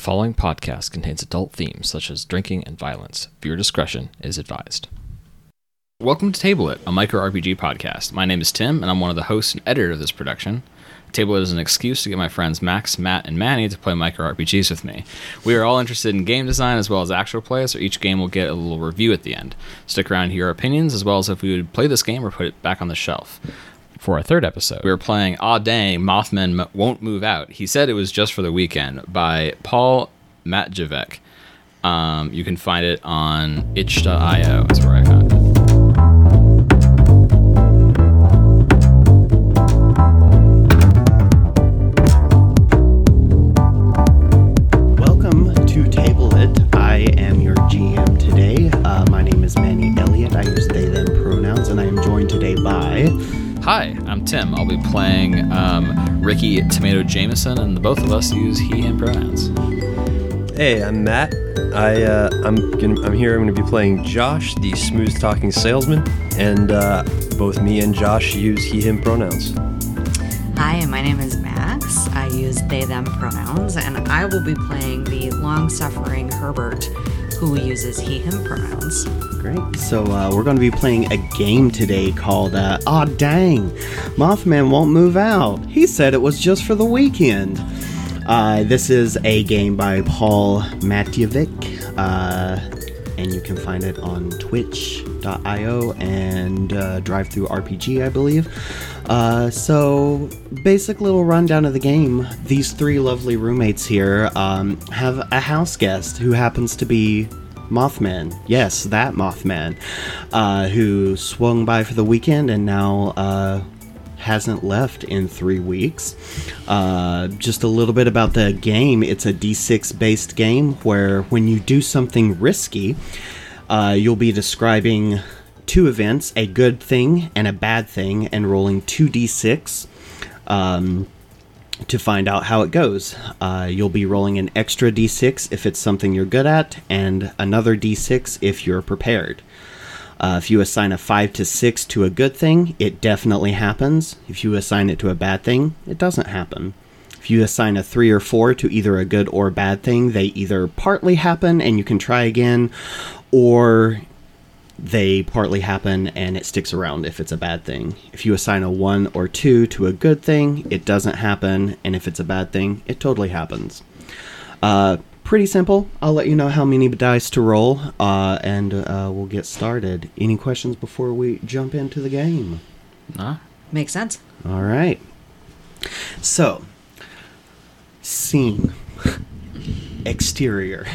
The following podcast contains adult themes such as drinking and violence. Viewer discretion is advised. Welcome to Table It, a micro RPG podcast. My name is Tim, and I'm one of the hosts and editor of this production. Table It is an excuse to get my friends Max, Matt, and Manny to play micro RPGs with me. We are all interested in game design as well as actual play, so each game will get a little review at the end. Stick around to hear opinions as well as if we would play this game or put it back on the shelf. For our third episode, we were playing Aw Dang, Mothman Won't Move Out. He said it was just for the weekend by Paul Matijevic. Um, you can find it on itch.io, is where I found I'm Tim. I'll be playing um, Ricky Tomato Jameson, and the both of us use he, him pronouns. Hey, I'm Matt. I uh, I'm gonna, I'm here. I'm going to be playing Josh, the smooth talking salesman, and uh, both me and Josh use he/him pronouns. Hi, my name is Max. I use they them pronouns, and I will be playing the long suffering Herbert who uses he him pronouns. Great. So uh, we're going to be playing a game today called uh, Dang, Mothman Won't Move Out. He said it was just for the weekend. Uh, this is a game by Paul Matijevic, uh, and you can find it on itch.io and uh, DriveThruRPG, I believe. Uh, so, basic little rundown of the game. These three lovely roommates here um, have a house guest who happens to be Mothman. Yes, that Mothman, uh, who swung by for the weekend and now uh, hasn't left in three weeks. Uh, just a little bit about the game. It's a D6 based game where when you do something risky, uh, you'll be describing two events a good thing and a bad thing and rolling 2d6 um, to find out how it goes. Uh, you'll be rolling an extra d6 if it's something you're good at, and another d6 if you're prepared. Uh, if you assign a 5 to 6 to a good thing, it definitely happens. If you assign it to a bad thing, it doesn't happen. If you assign a 3 or 4 to either a good or bad thing, they either partly happen and you can try again, or they partly happen and it sticks around if it's a bad thing. If you assign a 1 or 2 to a good thing, it doesn't happen, and if it's a bad thing, it totally happens. Uh, pretty simple. I'll let you know how many dice to roll, uh, and uh, we'll get started. Any questions before we jump into the game? Nah? Makes sense. All right. So, scene. Exterior.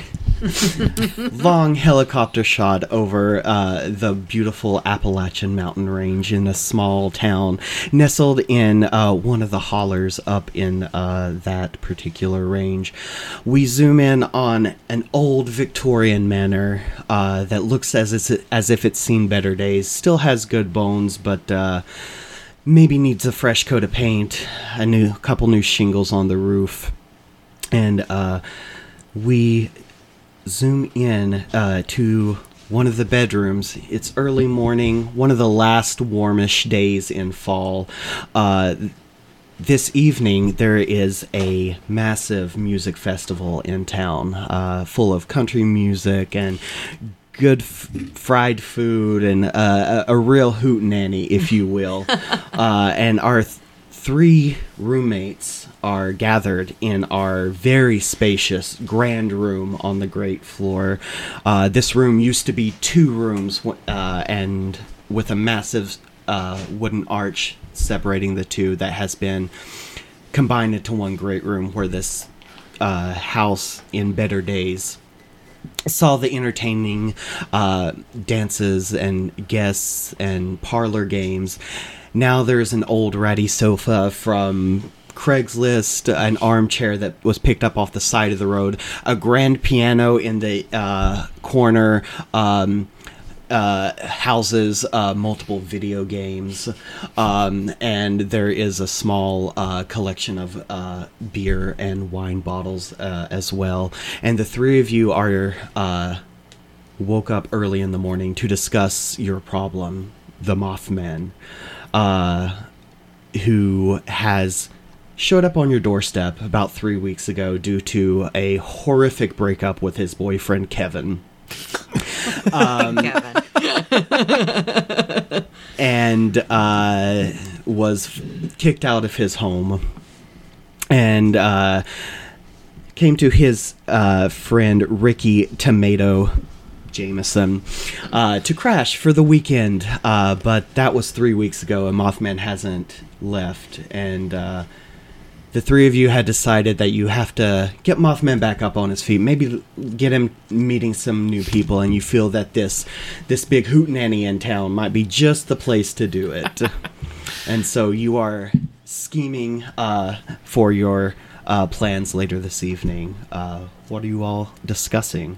Long helicopter shot over uh, the beautiful Appalachian mountain range in a small town nestled in uh, one of the hollers up in uh, that particular range. We zoom in on an old Victorian manor uh, that looks as, as if it's seen better days. Still has good bones, but uh, maybe needs a fresh coat of paint, a new couple new shingles on the roof, and uh, we zoom in uh, to one of the bedrooms. It's early morning, one of the last warmish days in fall. Uh, this evening, there is a massive music festival in town, uh, full of country music and good f- fried food and uh, a, a real hootenanny, if you will. uh, and our th- three roommates are gathered in our very spacious grand room on the great floor. Uh, this room used to be two rooms uh, and with a massive uh, wooden arch separating the two that has been combined into one great room where this uh, house in better days saw the entertaining uh, dances and guests and parlor games. Now there's an old ratty sofa from Craigslist, an armchair that was picked up off the side of the road, a grand piano in the uh, corner. Um, uh, houses uh, multiple video games, um, and there is a small uh, collection of uh, beer and wine bottles uh, as well. And the three of you are woke up early in the morning to discuss your problem, the Mothman, uh, who has showed up on your doorstep about three weeks ago due to a horrific breakup with his boyfriend Kevin. Kevin. and uh, was kicked out of his home and uh, came to his uh, friend Ricky Tomato Jameson uh, to crash for the weekend. Uh, but that was three weeks ago, and Mothman hasn't left. And uh, the three of you had decided that you have to get Mothman back up on his feet, maybe get him meeting some new people, and you feel that this this big hootenanny in town might be just the place to do it. and so you are scheming uh, for your uh, plans later this evening. Uh, what are you all discussing?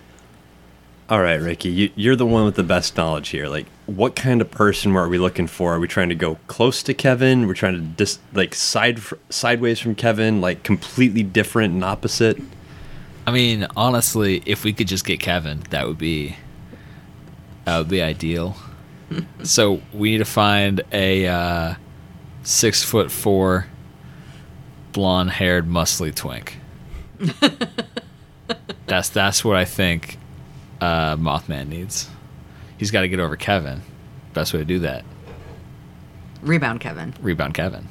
All right, Ricky, you, you're the one with the best knowledge here. Like, what kind of person are we looking for? Are we trying to go close to Kevin? We're trying to dis- like side sideways from Kevin, like completely different and opposite. I mean, honestly, if we could just get Kevin, that would be that would be ideal. so we need to find a uh, six foot four, blonde haired, muscly twink. that's that's what I think uh, Mothman needs. He's got to get over Kevin. Best way to do that: Rebound Kevin. rebound Kevin.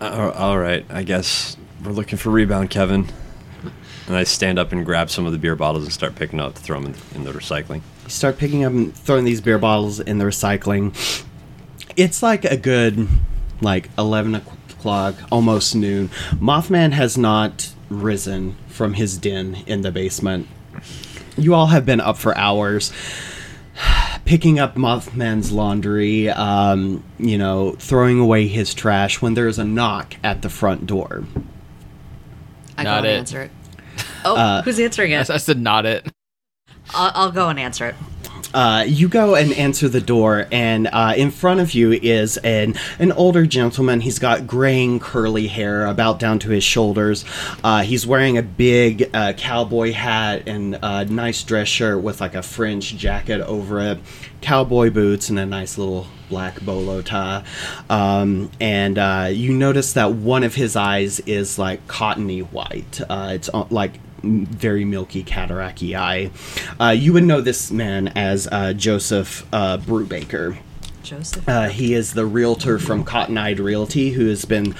Uh, all right, I guess we're looking for rebound, Kevin. And I stand up and grab some of the beer bottles and start picking up to throw them in, in the recycling. You start picking up and throwing these beer bottles in the recycling. It's like a good, like, 11 o'clock, almost noon. Mothman has not risen from his den in the basement. You all have been up for hours. Picking up Mothman's laundry, um, you know, throwing away his trash when there's a knock at the front door. I Not go and it. answer it. Oh, who's answering I, it? I said not it. I'll, I'll go and answer it. Uh, you go and answer the door, and uh, in front of you is an an older gentleman. He's got graying curly hair about down to his shoulders. Uh, he's wearing a big uh, cowboy hat and a nice dress shirt with like a fringe jacket over it, cowboy boots, and a nice little black bolo tie. Um, and uh, you notice that one of his eyes is like cottony white. Uh, it's like very milky cataracty eye. Uh, you would know this man as uh, Joseph uh, Brubaker. Joseph. Uh, he is the realtor from Cotton Eyed Realty who has been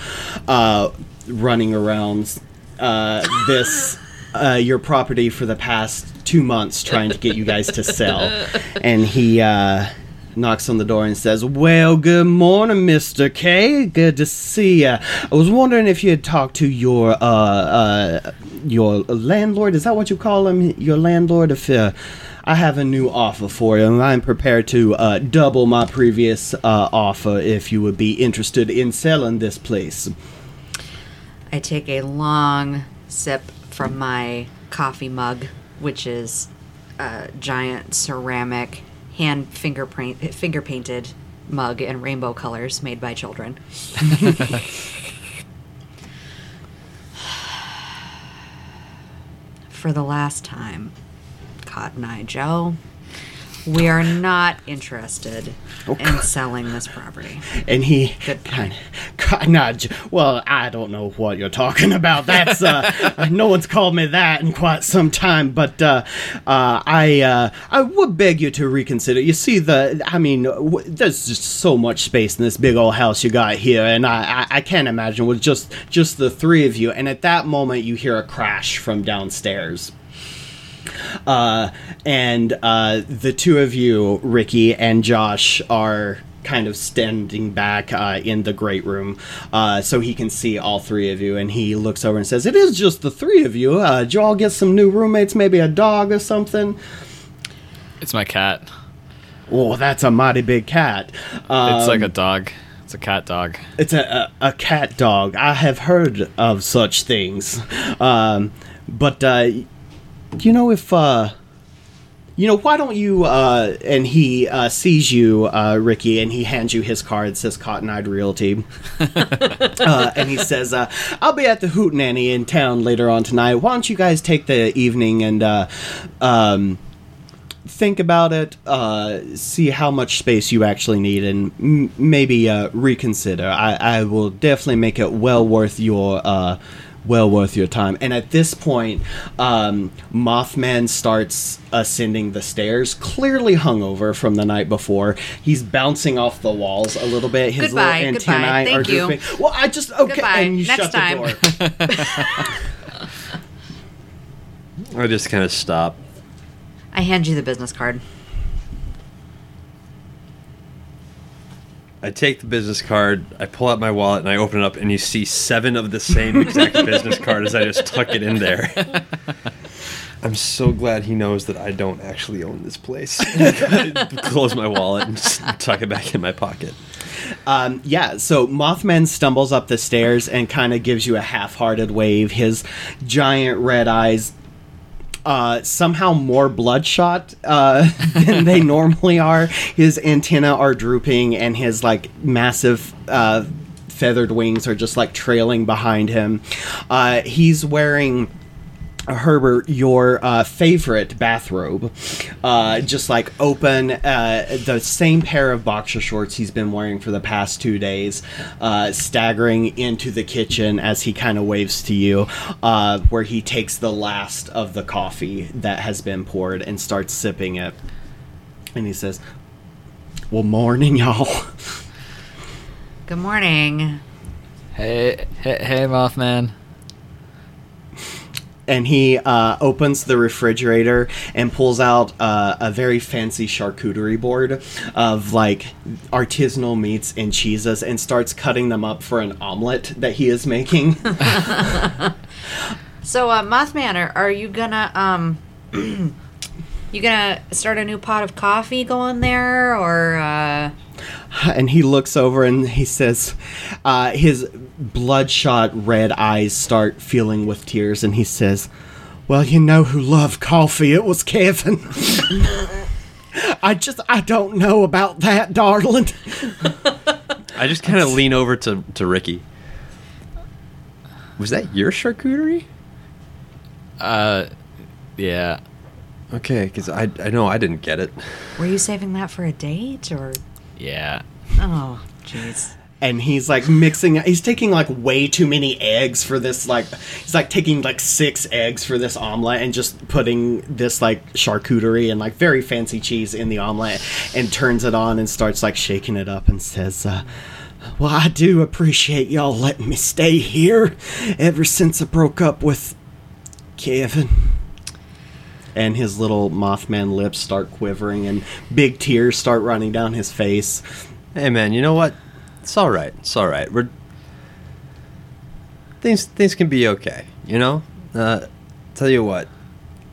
uh, running around uh, this uh, your property for the past two months trying to get you guys to sell. And he uh, knocks on the door and says, "Well, good morning, Mister K. Good to see you. I was wondering if you had talked to your uh, uh, your landlord. Is that what you call him? Your landlord? If uh, I have a new offer for you, and I'm prepared to uh, double my previous uh, offer if you would be interested in selling this place." I take a long sip from my coffee mug, which is a giant ceramic hand fingerprint finger painted mug in rainbow colors made by children. For the last time, Cotton Eye Joe, we are not interested in selling this property. and he kind of nudge. Well, I don't know what you're talking about. That's uh, no one's called me that in quite some time. But uh, uh, I uh, I would beg you to reconsider. You see, the I mean, w- there's just so much space in this big old house you got here, and I I, I can't imagine with just just the three of you. And at that moment, you hear a crash from downstairs uh, and uh, the two of you, Ricky and Josh, are kind of standing back uh, in the great room uh, so he can see all three of you. And he looks over and says, It is just the three of you. Uh, did you all get some new roommates, maybe a dog or something? It's my cat. Oh, that's a mighty big cat. Um, It's like a dog. It's a cat dog. It's a, a, a cat dog. I have heard of such things. Um, but, uh, you know, if, uh, you know, why don't you, uh, and he, uh, sees you, uh, Ricky, and he hands you his card, says Cotton Eyed Realty. uh, and he says, uh, I'll be at the Hootenanny in town later on tonight. Why don't you guys take the evening and, uh, um, think about it, uh, see how much space you actually need, and m- maybe uh, reconsider. I, I will definitely make it well worth your uh, well worth your time. And at this point, um, Mothman starts ascending the stairs, clearly hungover from the night before. He's bouncing off the walls a little bit. His Goodbye, little goodbye. antennae Thank are you. drooping. Well, I just okay, Goodbye. and you Next shut time. the door. I just kind of stop. I hand you the business card. I take the business card, I pull out my wallet, and I open it up, and you see seven of the same exact business card as I just tuck it in there. I'm so glad he knows that I don't actually own this place. Close my wallet and just tuck it back in my pocket. Um, yeah, so Mothman stumbles up the stairs and kind of gives you a half-hearted wave. His giant red eyes, uh, somehow more bloodshot uh, than they normally are. His antennae are drooping, and his like massive. Uh, Feathered wings are just like trailing behind him. Uh, he's wearing Herbert, your uh, favorite bathrobe, uh, just like open uh, the same pair of boxer shorts he's been wearing for the past two days, uh, staggering into the kitchen as he kind of waves to you, uh, where he takes the last of the coffee that has been poured and starts sipping it. And he says, Well, morning, y'all. Good morning. Hey, hey, hey, Mothman. And he uh, opens the refrigerator and pulls out uh, a very fancy charcuterie board of like artisanal meats and cheeses and starts cutting them up for an omelet that he is making. So, uh, Mothman, are, are you gonna um, you gonna start a new pot of coffee going there, or uh, and he looks over and he says, uh, his bloodshot red eyes start filling with tears, and he says, Well, you know who loved coffee? It was Kevin. I just, I don't know about that, darling. I just kind of lean over to, to Ricky. Was that your charcuterie? Uh, yeah. Okay, because I, I know I didn't get it. were you saving that for a date, or Yeah. oh, jeez. and he's like mixing he's taking like way too many eggs for this like he's like taking like six eggs for this omelet and just putting this like charcuterie and like very fancy cheese in the omelet and turns it on and starts like shaking it up and says uh well i do appreciate y'all letting me stay here ever since i broke up with kevin and his little mothman lips start quivering and big tears start running down his face Hey man, you know what? It's all right. It's all right. We're things things can be okay. You know. Uh, tell you what.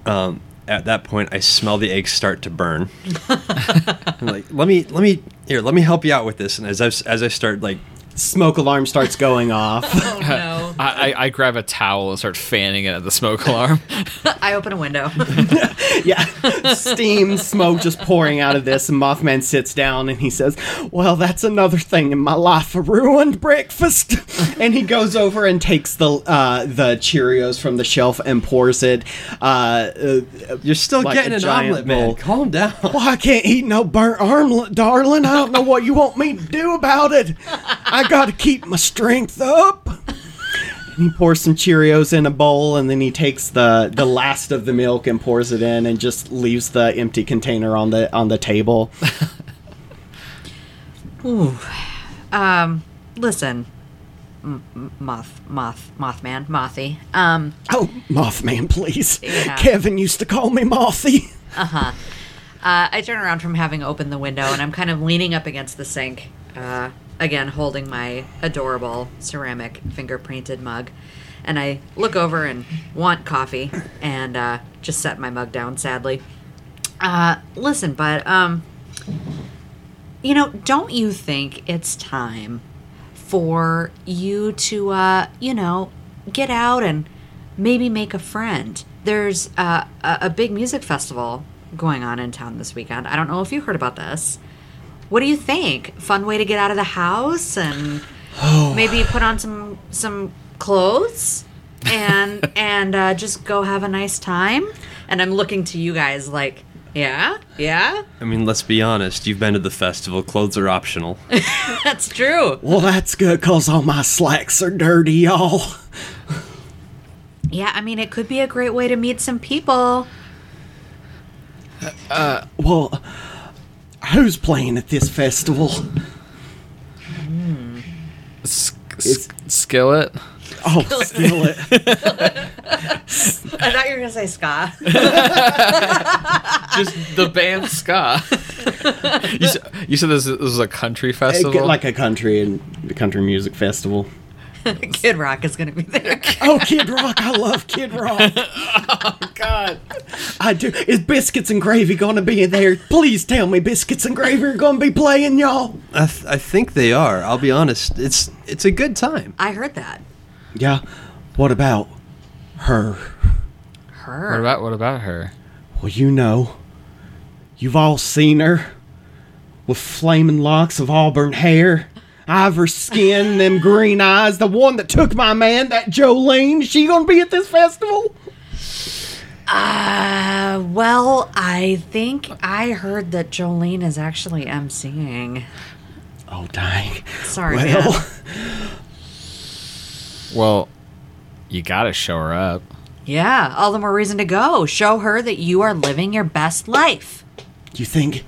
Um, at that point, I smell the eggs start to burn. I'm like, let me let me here. Let me help you out with this. And as I as I start like smoke alarm starts going off Oh no! I, I, I grab a towel and start fanning it at the smoke alarm. I open a window. yeah, steam, smoke just pouring out of this. And Mothman sits down and he says, "Well, that's another thing in my life, a ruined breakfast." and he goes over and takes the uh, the Cheerios from the shelf and pours it. Uh, uh, you're still Like getting an giant omelet, man. bowl. Calm down. well, I can't eat no burnt omelet, darling. I don't know what you want me to do about it. I got to keep my strength up. And he pours some Cheerios in a bowl, and then he takes the the last of the milk and pours it in, and just leaves the empty container on the on the table. Ooh. Um, listen, M- moth, moth, mothman, mothy. Um, Oh, Mothman, please. Yeah. Kevin used to call me Mothy. Uh-huh. Uh, I turn around from having opened the window, and I'm kind of leaning up against the sink. Uh, again, holding my adorable ceramic finger painted mug. And I look over and want coffee, and uh, just set my mug down sadly. Uh, listen, but um, you know, don't you think it's time for you to, uh, you know, get out and maybe make a friend? There's uh, a big music festival going on in town this weekend. I don't know if you heard about this. What do you think? Fun way to get out of the house and maybe put on some some clothes and and uh, just go have a nice time. And I'm looking to you guys like Yeah, yeah, I mean, let's be honest. You've been to the festival. Clothes are optional. that's true. Well, that's good because all my slacks are dirty, y'all. Yeah, I mean, it could be a great way to meet some people. Uh, Well, who's playing at this festival? S- s- skillet. Oh, Skillet. I thought you were gonna say ska. Just the band ska. you, said, you said this, this was a country festival. like a country and the country music festival. Kid Rock is gonna be there. Oh, Kid Rock! I love Kid Rock. Oh God. I do. Is Biscuits and Gravy gonna be in there? Please tell me Biscuits and Gravy are gonna be playing, y'all. I, th- I think they are. I'll be honest. It's it's a good time. I heard that. Yeah. What about her? Her. What about what about her? Well, you know, you've all seen her with flaming locks of auburn hair, ivory skin, them green eyes. The one that took my man, that Jolene. Is she gonna be at this festival? Uh, well, I think I heard that Jolene is actually emceeing. Oh, dang. Sorry, Well, man. Well, you gotta show her up. Yeah, all the more reason to go. Show her that you are living your best life. you think?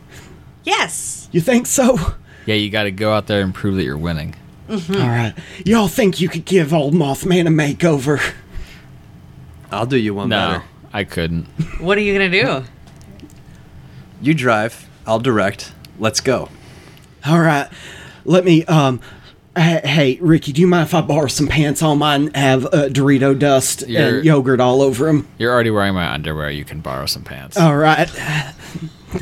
Yes. You think so? Yeah, you gotta go out there and prove that you're winning. All right. Y'all think you could give old Mothman a makeover? I'll do you one No, better. I couldn't. What are you gonna do? You drive. I'll direct. Let's go. All right. Let me, um, hey, hey, Ricky, do you mind if I borrow some pants? All mine have uh, Dorito dust You're- and yogurt all over them. You're already wearing my underwear. You can borrow some pants. All right.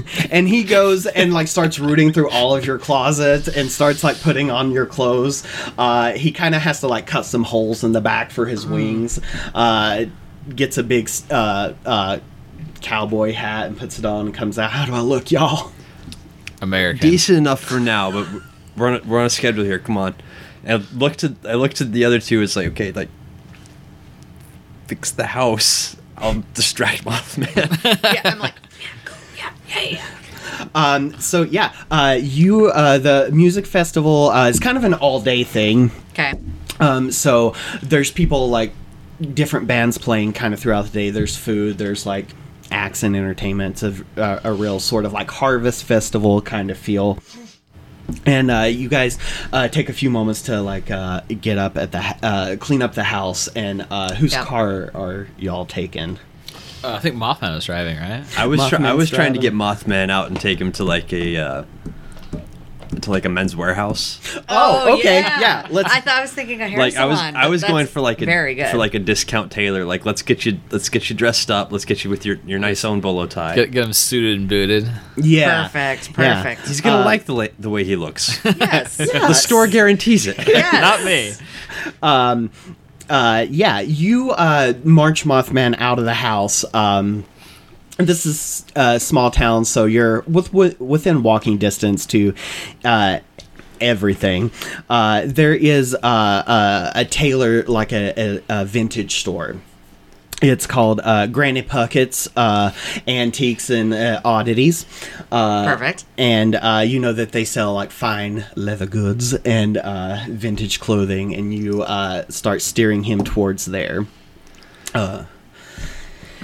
and he goes and like starts rooting through all of your closets and starts like putting on your clothes. Uh, he kind of has to like cut some holes in the back for his wings. Uh, gets a big uh, uh, cowboy hat and puts it on and comes out. How do I look, y'all? American. Decent enough for now, but we're on a, we're on a schedule here. Come on. And I looked at I looked at the other two. It's like okay, like fix the house. I'll distract Mothman. yeah, I'm like, yeah, go, yeah. Um, so yeah, uh, you uh, the music festival uh, is kind of an all day thing. Okay. Um, so there's people like different bands playing kind of throughout the day. There's food. There's like acts and entertainment. It's a, uh, a real sort of like harvest festival kind of feel. And uh, you guys uh, take a few moments to like uh, get up at the uh, clean up the house. And uh, whose Yep. car are y'all taking? Uh, I think Mothman was driving, right? I was try- I Mothman's was trying to get. Mothman out and take him to like a uh, to like a men's warehouse. Oh, okay, yeah, let's- I thought I was thinking a hair like I was I but was going for like a very good for like a discount tailor. Like let's get you let's get you dressed up. Let's get you with your your nice own bolo tie. Get, get him suited and booted. Yeah, perfect, Yeah. perfect. He's gonna Uh, like the la- the way he looks. yes, the store guarantees it. yes. Not me. uh, yeah, you uh, march Mothman out of the house. Um, this is a small town, so you're with, with, within walking distance to uh, everything. Uh, there is uh, uh, a tailor, like a, a, a vintage store. It's called uh, Granny Puckett's uh, Antiques and uh, Oddities. Uh, Perfect. And uh, you know that they sell like fine leather goods and uh, vintage clothing, and you uh, start steering him towards there. Uh,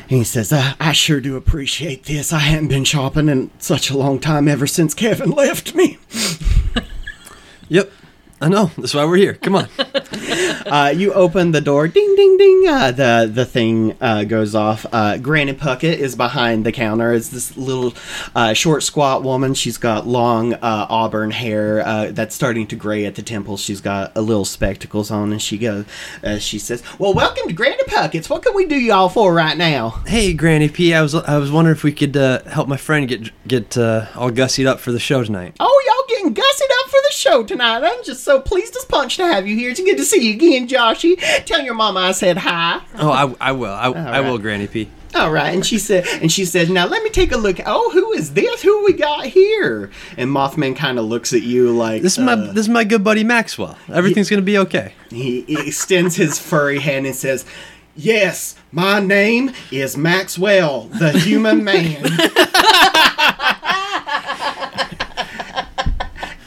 and he says, uh, I sure do appreciate this. I haven't been shopping in such a long time ever since Kevin left me. Yep. I know. That's why we're here. Come on. Uh, you open the door, ding, ding, ding. Uh, the the thing uh, goes off. Uh, Granny Puckett is behind the counter. It's this little uh, short, squat woman. She's got long uh, auburn hair uh, that's starting to gray at the temples. She's got a little spectacles on, and she goes. Uh, she says, "Well, welcome to Granny Puckett's. What can we do y'all for right now?" Hey, Granny P. I was I was wondering if we could uh, help my friend get get uh, all gussied up for the show tonight. Oh, y'all getting gussied up for the show tonight. I'm just so pleased as punch to have you here. It's good to see you again, Joshy. Tell your mama I said hi. Oh, I, I will. I, I will. Granny P. All right, and she said, and she said, now let me take a look. Oh, who is this? Who we got here? And Mothman kind of looks at you like This is my uh, this is my good buddy Maxwell. Everything's gonna be okay. he, he extends his furry hand and says, "Yes, my name is Maxwell, the Human Man."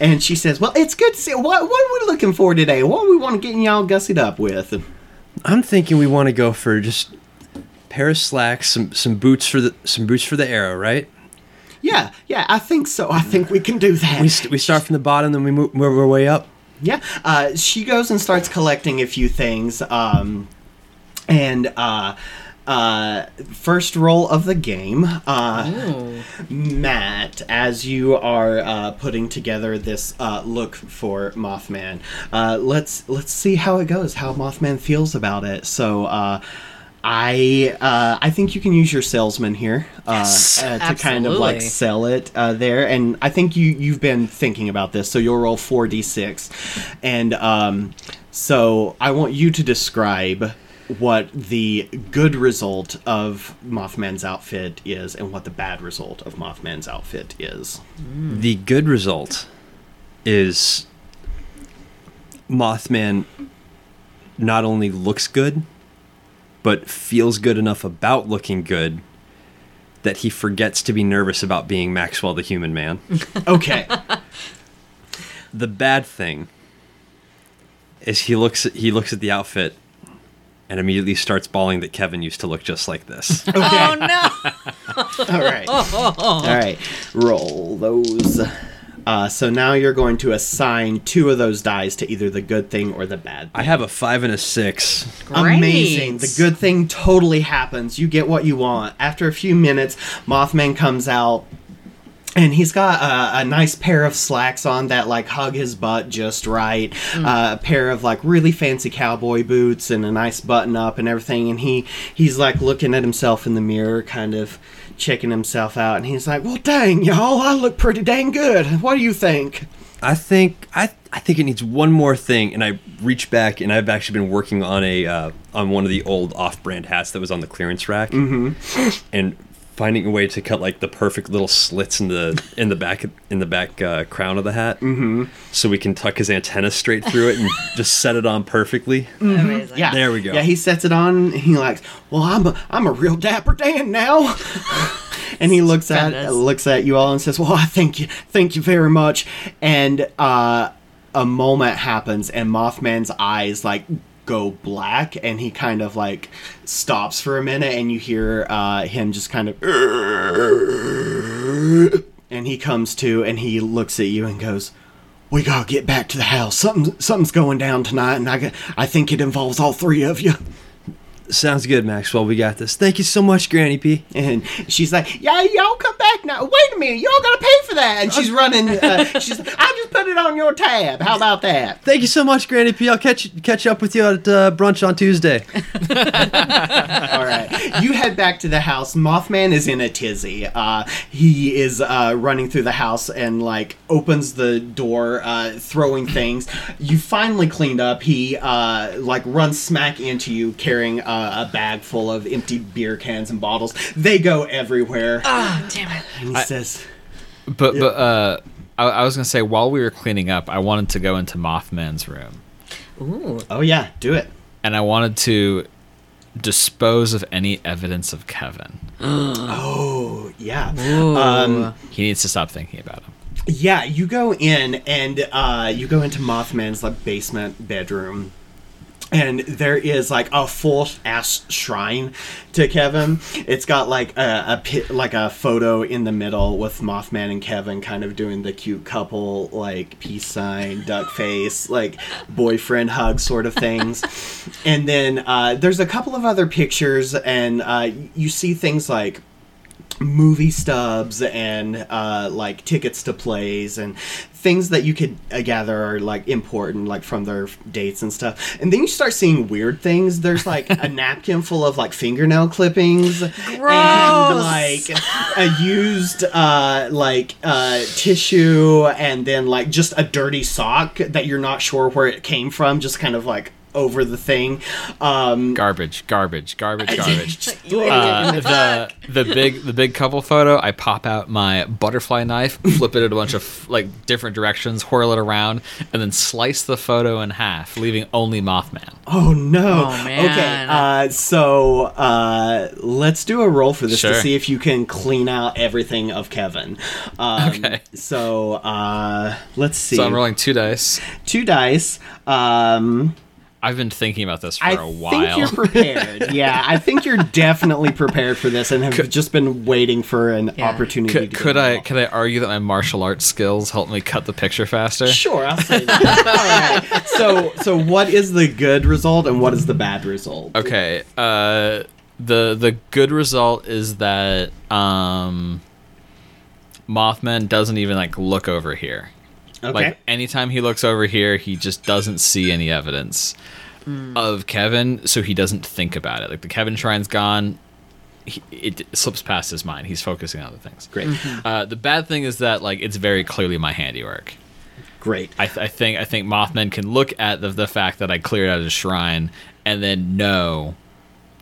and she says, "Well, it's good to see. What what are we looking for today? What we want to get y'all gussied up with?" I'm thinking we want to go for just pair of slacks, some some boots for the some boots for the arrow, right? Yeah, yeah, I think so. I think we can do that. We, st- we start from the bottom, then we move, move our way up. Yeah, uh, she goes and starts collecting a few things. Um, and uh, uh, first roll of the game, uh, Matt, as you are uh, putting together this uh, look for Mothman, uh, let's let's see how it goes. How Mothman feels about it. So. Uh, I uh, I think you can use your salesman here uh, uh, to kind of like sell it uh, there, and I think you you've been thinking about this, so you'll roll four d six, and um, so I want you to describe what the good result of Mothman's outfit is, and what the bad result of Mothman's outfit is. The good result is Mothman not only looks good, but feels good enough about looking good that he forgets to be nervous about being Maxwell the Human Man. Okay, the bad thing is he looks at, he looks at the outfit and immediately starts bawling that Kevin used to look just like this. okay, Oh no! all right, all right. Roll those. Uh, so now you're going to assign two of those dice to either the good thing or the bad. I have a five and a six. Amazing. The good thing totally happens. You get what you want. After a few minutes, Mothman comes out. And he's got a, a nice pair of slacks on that like hug his butt just right. Uh, a pair of like really fancy cowboy boots and a nice button up and everything. And he he's like looking at himself in the mirror, kind of checking himself out. And he's like, "Well, dang y'all, I look pretty dang good. What do you think?" I think I I think it needs one more thing, and I reach back, and I've actually been working on a uh, on one of the old off-brand hats that was on the clearance rack, mm-hmm. and finding a way to cut like the perfect little slits in the in the back in the back uh, crown of the hat, mm-hmm. so we can tuck his antenna straight through it and just set it on perfectly. Amazing. Yeah, There we go. Yeah, he sets it on. And he likes. Well, I'm a I'm a real dapper Dan now. and he looks at Goodness. looks at you all and says, "Well, I thank you, thank you very much." And uh, a moment happens, and Mothman's eyes like go black, and he kind of like stops for a minute, and you hear uh, him just kind of. And he comes to, and he looks at you and goes, "We gotta get back to the house. Something, something's going down tonight, and I, I think it involves all three of you." Sounds good, Maxwell. We got this. Thank you so much, Granny P. And she's like, "Yeah, y'all come back now. Wait a minute, y'all gotta pay for that." And she's running. Uh, she's, like, "I just put it on your tab. How about that?" Thank you so much, Granny P. I'll catch catch up with you at uh, brunch on Tuesday. All right, you head back to the house. Mothman is in a tizzy. Uh, he is uh, running through the house and like opens the door, uh, throwing things. You finally cleaned up. He uh, like runs smack into you, carrying uh, a bag full of empty beer cans and bottles. They go everywhere. Oh, damn it. and he says. But but uh, I, I was gonna say while we were cleaning up, I wanted to go into Mothman's room, Ooh. Oh yeah, do it. and I wanted to dispose of any evidence of Kevin. Oh yeah. Um, He needs to stop thinking about him. Yeah, you go in and uh, you go into Mothman's like basement bedroom, and there is like a full ass shrine to Kevin. It's got like a, a pi- like a photo in the middle with Mothman and Kevin kind of doing the cute couple like peace sign, duck face, like boyfriend hug sort of things. and then uh, there's a couple of other pictures, and uh, you see things like movie stubs and uh, like tickets to plays and things that you could uh, gather are like important like from their dates and stuff. And then you start seeing weird things. There's like a napkin full of like fingernail clippings and like a used uh, like uh, tissue and then like just a dirty sock that you're not sure where it came from just kind of like over the thing. Um, Garbage, garbage, garbage, garbage. Uh, the- the the big the big couple photo. I pop out my butterfly knife, flip it in a bunch of like different directions, whirl it around, and then slice the photo in half, leaving only Mothman. oh no! Oh, man. Okay, uh, so uh, let's do a roll for this to see if you can clean out everything of Kevin. Um, Okay. So uh, let's see. So I'm rolling two dice. two dice. Um, I've been thinking about this for I a while. I think you're prepared. yeah, I think you're definitely prepared for this, and have just been waiting for an Yeah. opportunity. Could, to could I wrong. could I argue that my martial arts skills helped me cut the picture faster? Sure, I'll say that. All right. So, so what is the good result and what is the bad result? Okay. Uh, the the good result is that um, Mothman doesn't even like look over here. Okay. Like anytime he looks over here, he just doesn't see any evidence of Kevin, so he doesn't think about it. Like the Kevin shrine's gone, he, it slips past his mind. He's focusing on other things. Great. Uh, the bad thing is that like it's very clearly my handiwork. Great. I, th- I think I think Mothman can look at the, the fact that I cleared out his shrine and then know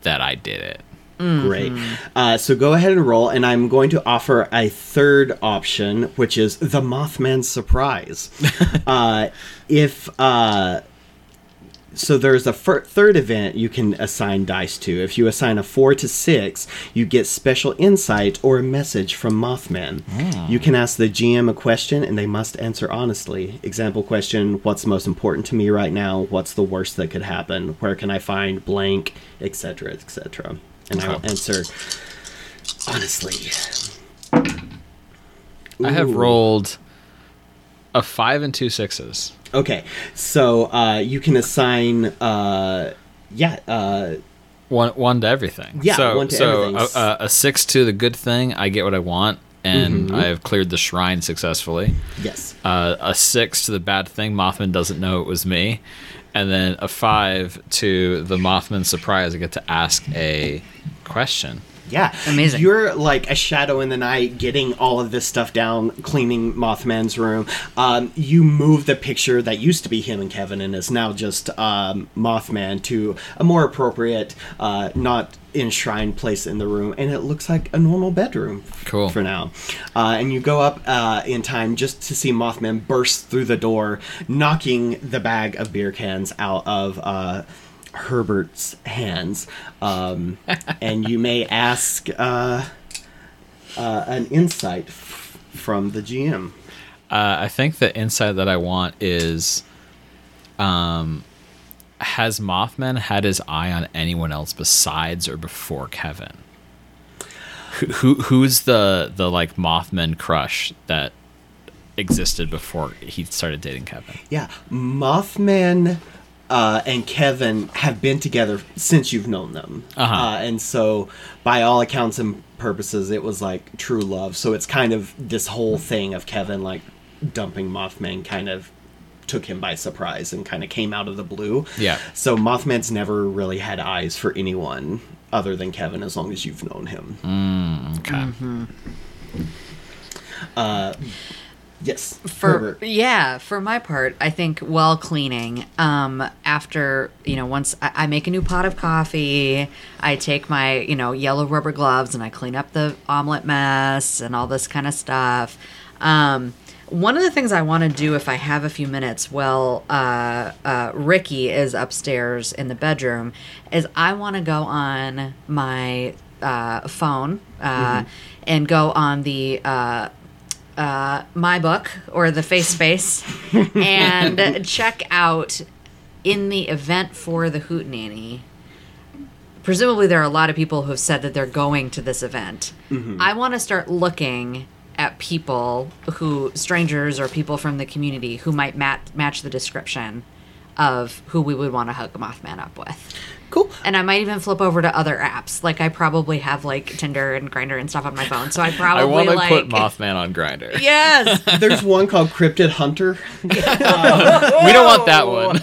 that I did it. Great. Uh, so go ahead and roll, and I'm going to offer a third option, which is the Mothman surprise. uh, if uh, so, there's a fir- third event you can assign dice to. If you assign a four to six, you get special insight or a message from Mothman. You can ask the GM a question, and they must answer honestly. Example question: What's most important to me right now? What's the worst that could happen? Where can I find blank, etc., etc. And I will answer honestly. I have rolled a five and two sixes. Okay, so uh, you can assign, uh, yeah, uh, One one to everything. Yeah, so, one to so everything. A, a, a six to the good thing. I get what I want, and Mm-hmm. I have cleared the shrine successfully. yes. Uh, a six to the bad thing. Mothman doesn't know it was me, and then a five to the Mothman surprise. I get to ask a question. Yeah. Amazing. You're like a shadow in the night getting all of this stuff down, cleaning Mothman's room. Um, you move the picture that used to be him and Kevin and is now just um, Mothman to a more appropriate, uh, not enshrined place in the room. And it looks like a normal bedroom Cool. for now. Uh, and you go up uh, in time just to see Mothman burst through the door, knocking the bag of beer cans out of. Uh, Herbert's hands, um, and you may ask uh, uh, an insight f- from the GM. Uh, I think the insight that I want is, um, has Mothman had his eye on anyone else besides or before Kevin? Who, who who's the the like Mothman crush that existed before he started dating Kevin? Yeah, Mothman uh, and Kevin have been together since you've known them, Uh-huh. uh, and so by all accounts and purposes, it was like true love. So it's kind of this whole thing of Kevin like dumping Mothman kind of took him by surprise and kind of came out of the blue. Yeah. So Mothman's never really had eyes for anyone other than Kevin as long as you've known him. Okay. Yes. for Herbert. yeah for my part i think while cleaning um after you know once I, I make a new pot of coffee i take my you know yellow rubber gloves and i clean up the omelet mess and all this kind of stuff um one of the things I want to do if I have a few minutes while uh, uh, Ricky is upstairs in the bedroom is I want to go on my uh, phone uh, and go on the uh, my book or the face space and check out in the event for the hoot nanny presumably there are a lot of people who have said that they're going to this event. I want to start looking at people who strangers or people from the community who might mat- match the description of who we would want to hook mothman up with cool. And I might even flip over to other apps. Like I probably have like Tinder and Grindr and stuff on my phone. So I probably I probably want to like put Mothman on Grindr. Yes. There's one called Cryptid Hunter. We don't want that one.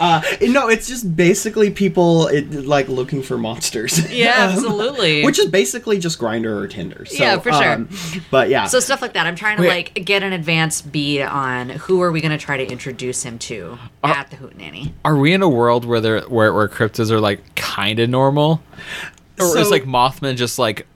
Uh, no, it's just basically people it, like looking for monsters. Yeah, Um, absolutely. Which is basically just Grindr or Tinder. So, Yeah, for sure. um, but yeah, So stuff like that. I'm trying to Wait. like get an advance beat on who are we going to try to introduce him to at the Hootenanny. Are we in a world where they're where where cryptids are like kind of normal, or is like Mothman just like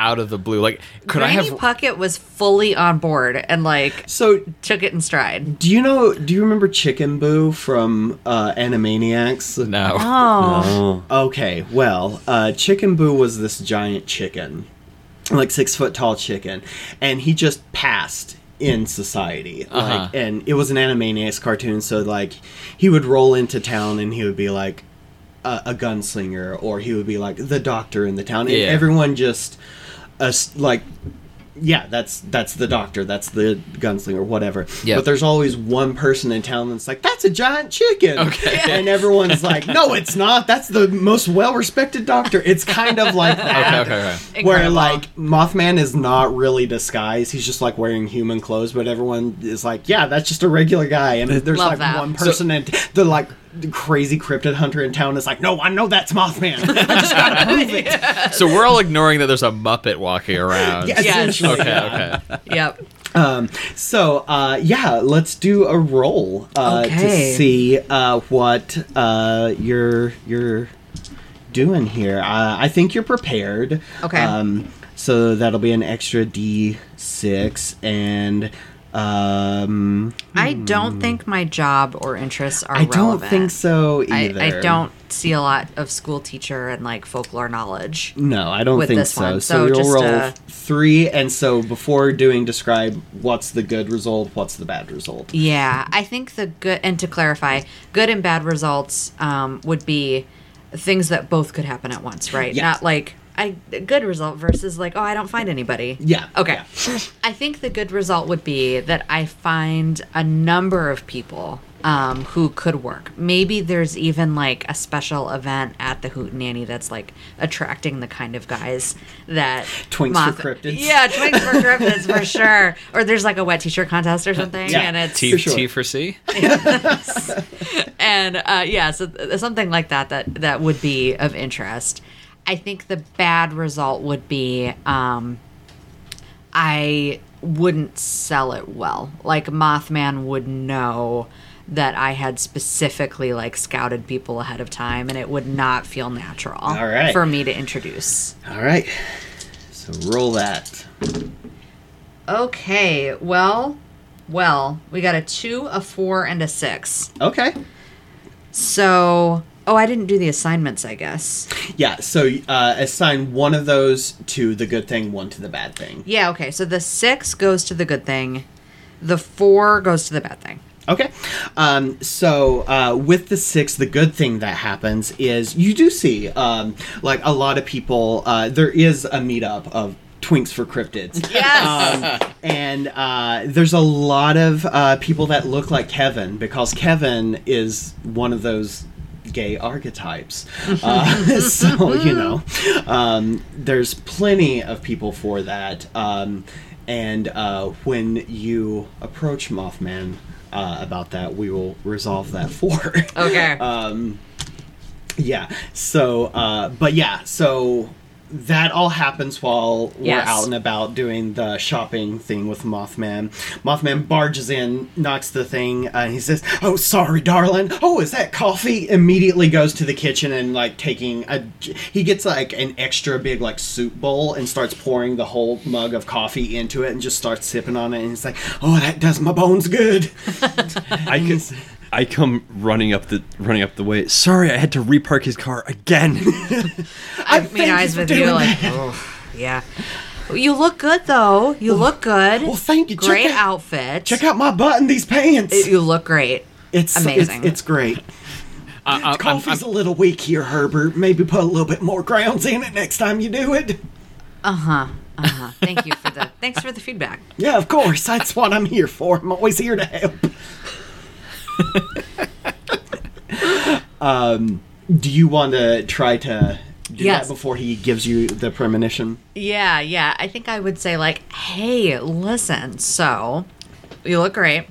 out of the blue? Like, could I have? Puckett was fully on board and like so took it in stride. do you know? Do you remember Chicken Boo from uh, Animaniacs? no. Oh. Oh. Okay, well, uh, Chicken Boo was this giant chicken, like six foot tall chicken, and he just passed in society. Uh-huh. Like, and it was an Animaniacs cartoon, so like he would roll into town and he would be like a, a gunslinger, or he would be like the doctor in the town, and Yeah. everyone just uh, like. Yeah, that's that's the doctor, that's the gunslinger, whatever. Yep. But there's always one person in town that's like, "That's a giant chicken," Okay. and everyone's like, "No, it's not. That's the most well-respected doctor." It's kind of like that. Okay, okay, okay. Where Incredible. like Mothman is not really disguised; he's just like wearing human clothes. But everyone is like, "Yeah, that's just a regular guy." And there's Love like that. one person, and the like crazy cryptid hunter in town is like, "No, I know that's Mothman. I just gotta prove it." So we're all ignoring that there's a Muppet walking around. Yeah, Yes. Okay. yeah. Okay. Yep. Um, so uh, yeah, let's do a roll uh, to see uh, what uh, you're you're doing here. Uh, I think you're prepared. Okay. Um, so that'll be an extra D six, and um, I don't think my job or interests are I don't think so I, either. I don't see a lot of school teacher and like folklore knowledge. No, I don't with think this so. one. So, So you'll roll uh, three, and so before doing describe what's the good result, what's the bad result. Yeah, I think the good and to clarify, good and bad results um, would be things that both could happen at once, right? Yes. Not like I a good result versus like oh I don't find anybody. Yeah. Okay. yeah. I think the good result would be that I find a number of people um, who could work. Maybe there's even like a special event at the Hootenanny that's like attracting the kind of guys that Twinks for cryptids. Yeah, twinks for cryptids for sure. Or there's like a wet t-shirt contest or something, Yeah. and it's T, For sure. T for C. and uh, yeah, so th- something like that that that would be of interest. I think the bad result would be um, I wouldn't sell it well. Like Mothman would know that I had specifically like scouted people ahead of time, and it would not feel natural All right. for me to introduce. All right. So roll that. Okay, well, well, we got a two, a four, and a six. Okay. So, oh, I didn't do the assignments, I guess. Yeah. So uh, assign one of those to the good thing, one to the bad thing. Yeah, okay. So the six goes to the good thing, the four goes to the bad thing. Okay. Um, so uh, with the six, the good thing that happens is you do see um, like a lot of people. Uh, there is a meetup of Twinks for cryptids. Yes. Um, and uh, there's a lot of uh, people that look like Kevin because Kevin is one of those gay archetypes. Uh, so, you know, um, there's plenty of people for that. Um, and uh, when you approach Mothman uh, about that, we will resolve that for. okay. um, yeah. So, uh, but yeah, so that all happens while Yes. we're out and about doing the shopping thing with Mothman. Mothman barges in, knocks the thing, uh, and he says, "Oh, sorry, darling. Oh, is that coffee?" Immediately goes to the kitchen and like taking a. He gets like an extra big like soup bowl and starts pouring the whole mug of coffee into it and just starts sipping on it. And he's like, "Oh, that does my bones good." I can, I come running up the running up the way. Sorry, I had to repark his car again. I thank mean, you eyes with you, like, oh, yeah. You look good though. You look good. well, thank you. Check Great out- outfit. Check out my butt in these pants. You look great. It's Amazing. It's, it's great. I, I, I'm, Coffee's I'm, a little weak here, Herbert. Maybe put a little bit more grounds in it next time you do it. Uh huh. Uh huh. Thank you for the thanks for the feedback. Yeah, of course. That's what I'm here for. I'm always here to help. um, Do you want to try to do Yes. that before he gives you the premonition? Yeah, yeah. I think I would say like, "Hey, listen. So, you look great,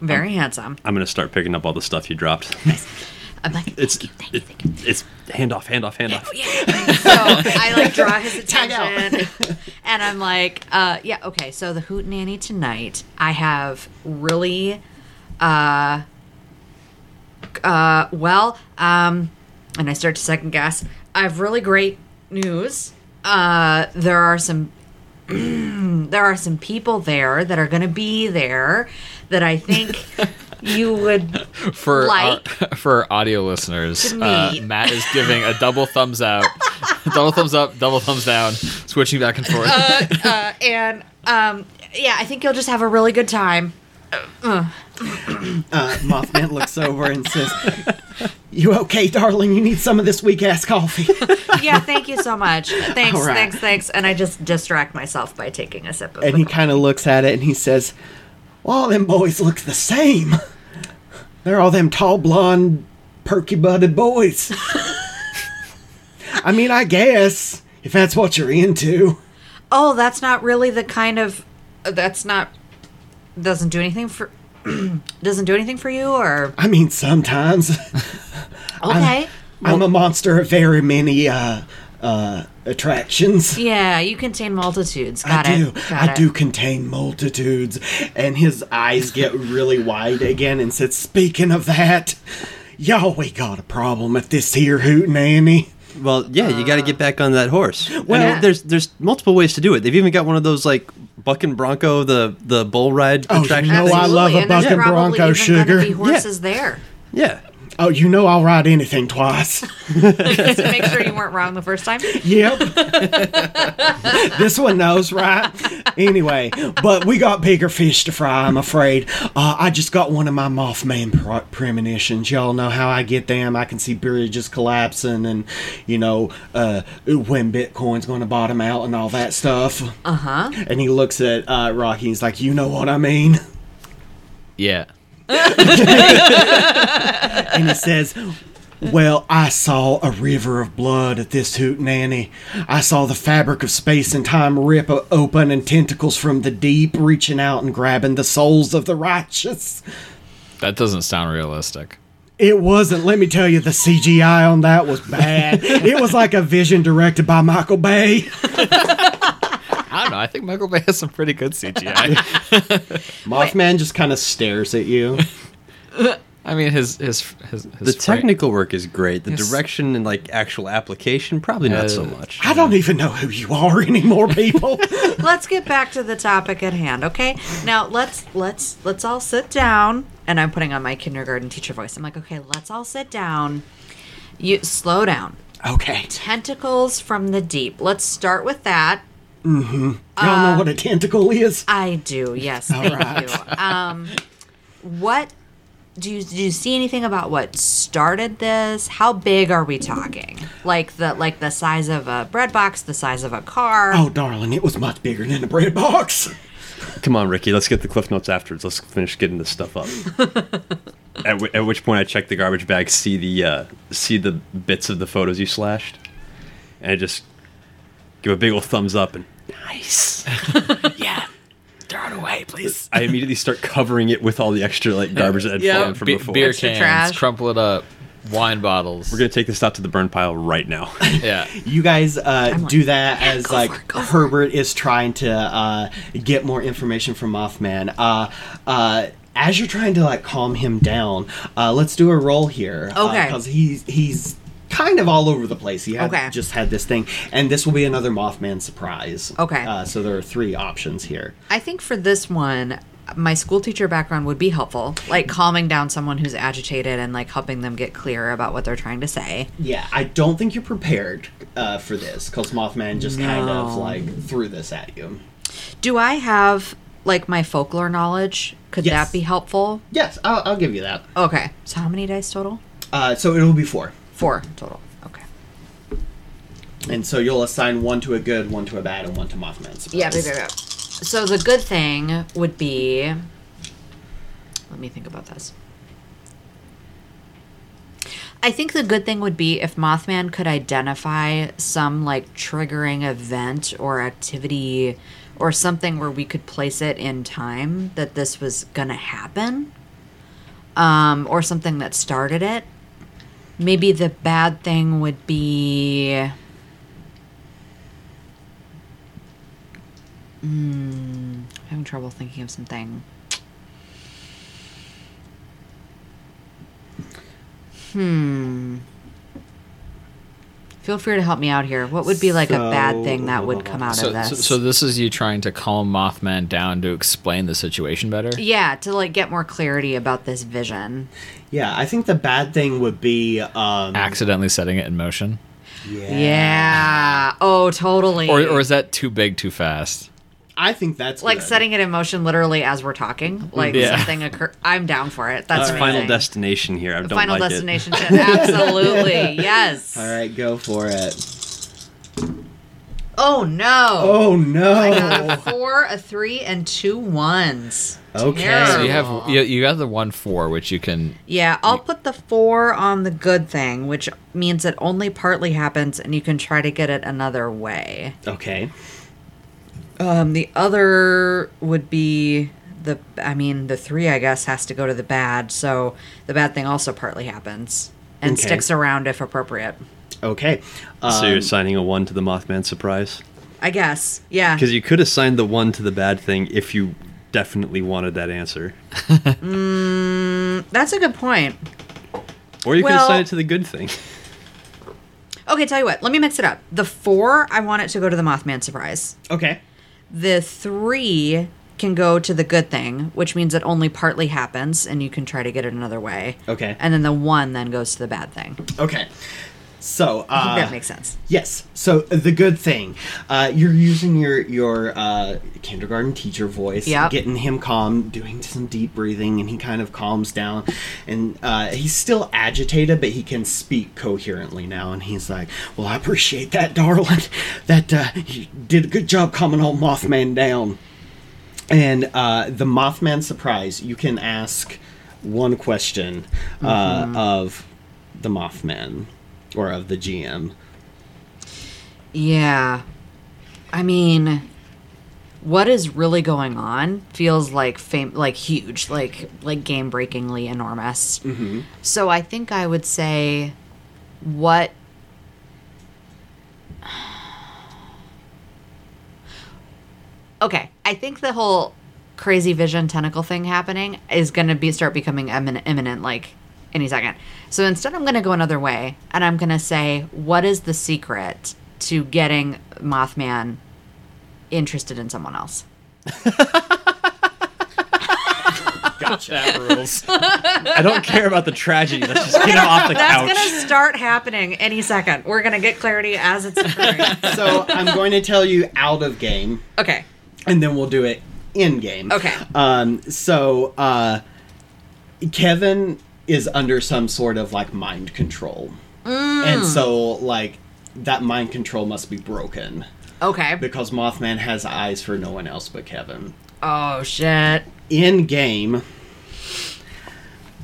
very handsome." I'm gonna start picking up all the stuff you dropped. I'm like, It's "Thank you, thank you, thank you." it's hand off, hand off, hand off. Yeah. So I like draw his Tag out. attention, and I'm like, uh, "Yeah, okay." So the Hootenanny tonight, I have really, uh, uh, well, um, and I start to second guess. I have really great news. Uh, there are some there are some people there that are going to be there that I think you would For Like our, for audio listeners, uh. Matt is giving a double thumbs out, double thumbs up, double thumbs down, switching back and forth. uh, and um, yeah, I think you'll just have a really good time. Uh, Mothman looks over and says, "You okay, darling? You need some of this weak ass coffee." Yeah, thank you so much. Thanks, right. thanks, thanks. And I just distract myself by taking a sip of it. and he kind of looks at it and he says, "Well, all them boys look the same. They're all them tall, blonde, perky-butted boys." I mean, I guess if that's what you're into. Oh, that's not really the kind of. That's not. Doesn't do anything for. doesn't do anything for you, or I mean, sometimes okay. I'm a monster of very many uh, uh, attractions. yeah, you contain multitudes. Got I it. do. Got I it. do contain multitudes. And his eyes get really wide again and says, Speaking of that, y'all, we got a problem at this here Hootenanny. Well, yeah, you got to get back on that horse. Well, Well- there's there's multiple ways to do it. They've even got one of those like bucking bronco, the the bull ride Oh, you attraction. know things. I love a and there's bucking bronco sugar. Be horses there. Yeah, Oh, you know I'll ride anything twice. Just to make sure you weren't wrong the first time. yep. this one knows, right? Anyway, but we got bigger fish to fry, I'm afraid. Uh, I just got one of my Mothman pre- premonitions. Y'all know how I get them. I can see bridges collapsing and, you know, uh, when Bitcoin's going to bottom out and all that stuff. Uh huh. And he looks at uh, Rocky and he's like, You know what I mean? yeah. And he says, Well, I saw a river of blood at this Hootenanny. I saw the fabric of space and time rip open and tentacles from the deep reaching out and grabbing the souls of the righteous. That doesn't sound realistic. It wasn't, let me tell you, the CGI on that was bad. it was like a vision directed by Michael Bay. I don't know. I think Michael Bay has some pretty good CGI. Mothman just kind of stares at you. I mean, his his his, his the fra- technical work is great. The Yes. direction and like actual application, probably not so Uh, much. I don't even know who you are anymore, people. let's get back to the topic at hand okay now let's let's let's all sit down and i'm putting on my kindergarten teacher voice i'm like okay let's all sit down you slow down okay. tentacles from the deep let's start with that Y'all Uh, know what a tentacle is? i do yes thank right. you um what do you, do you see anything about what started this how big are we talking like the like the size of a bread box the size of a car Oh, darling, it was much bigger than a bread box. Come on, Ricky. Let's get the cliff notes afterwards. Let's finish getting this stuff up. at, w- at which point, I check the garbage bag, see the uh, see the bits of the photos you slashed, and I just give a big old thumbs up and nice. Yeah. Throw it away, please. I immediately start covering it with all the extra like garbage that had Yeah. fallen from Be- before. beer Extra cans, trash. crumple it up, wine bottles. We're gonna take this out to the burn pile right now. yeah. You guys uh, like, do that "Yeah, as like it, Herbert is trying to uh, get more information from Mothman. Uh, uh, as you're trying to like calm him down, uh, let's do a roll here. Okay. Because he's he's kind of all over the place. He had, Okay. just had this thing, and this will be another Mothman surprise. Okay. Uh, so there are three options here. I think for this one, my school teacher background would be helpful, like calming down someone who's agitated and like helping them get clear about what they're trying to say. Yeah, I don't think you're prepared uh, for this because Mothman just kind of like threw this at you. Do I have like my folklore knowledge? Could Yes. that be helpful? Yes, I'll, I'll give you that. Okay. So how many dice total? Uh, so it'll be four. Four total. Okay. And so you'll assign one to a good, one to a bad, and one to Mothman. surprise. Yeah, yeah, yeah. So the good thing would be. Let me think about this. I think the good thing would be if Mothman could identify some like triggering event or activity or something where we could place it in time that this was going to happen um, or something that started it. Maybe the bad thing would be. Hmm, having trouble thinking of something. Hmm. Feel free to help me out here. What would be like a bad thing that would come out So, of this? so, so this is you trying to calm Mothman down to explain the situation better. yeah, to like get more clarity about this vision. Yeah, I think the bad thing would be um Accidentally setting it in motion, yeah. Yeah. Oh, totally. or or is that too big, too fast? I think that's like good. setting it in motion literally as we're talking. Like Yeah. something occur. I'm down for it. That's That's amazing. final destination here. I don't like it. Final like destination shit. Absolutely. Yes. All right, go for it. Oh no. Oh no. I got a four, a three, and two ones. Okay. Terrible. So you have you, you got the one four, which you can. Yeah, I'll put the four on the good thing, which means it only partly happens and you can try to get it another way. Okay. Um, the other would be the, I mean, the three, I guess, has to go to the bad, so the bad thing also partly happens and Okay. sticks around if appropriate. Okay. Um, So you're assigning a one to the Mothman surprise? I guess, yeah. Because you could assign the one to the bad thing if you definitely wanted that answer, That's a good point. or you could assign it to the good thing. Okay, tell you what, let me mix it up. The four, I want it to go to the Mothman surprise. okay. The three can go to the good thing, which means it only partly happens and you can try to get it another way. Okay. And then the one then goes to the bad thing. Okay. So, uh, that makes sense. Yes. So the good thing, uh, you're using your your uh, kindergarten teacher voice, Yep. getting him calm, doing some deep breathing, and he kind of calms down. And uh, he's still agitated, but he can speak coherently now. And he's like, "Well, I appreciate that, darling. That uh, you did a good job calming old Mothman down." And uh, the Mothman surprise, you can ask one question uh, of the Mothman or of the GM. Yeah. I mean, what is really going on feels like fam- like huge, like like game breakingly enormous. Mm-hmm. So I think I would say what Okay, I think the whole crazy vision tentacle thing happening is going to be start becoming imminent, imminent like any second. So instead I'm going to go another way and I'm going to say what is the secret to getting Mothman interested in someone else? That rules. I don't care about the tragedy. Let's just get him off the couch. That's couch. going to start happening any second. We're going to get clarity as it's occurring. so I'm going to tell you out of game, okay. and then we'll do it in game. Okay. Um. So, uh, Kevin is under some sort of like mind control, and mm. so like that mind control must be broken Okay. because Mothman has eyes for no one else but Kevin. Oh shit. in game,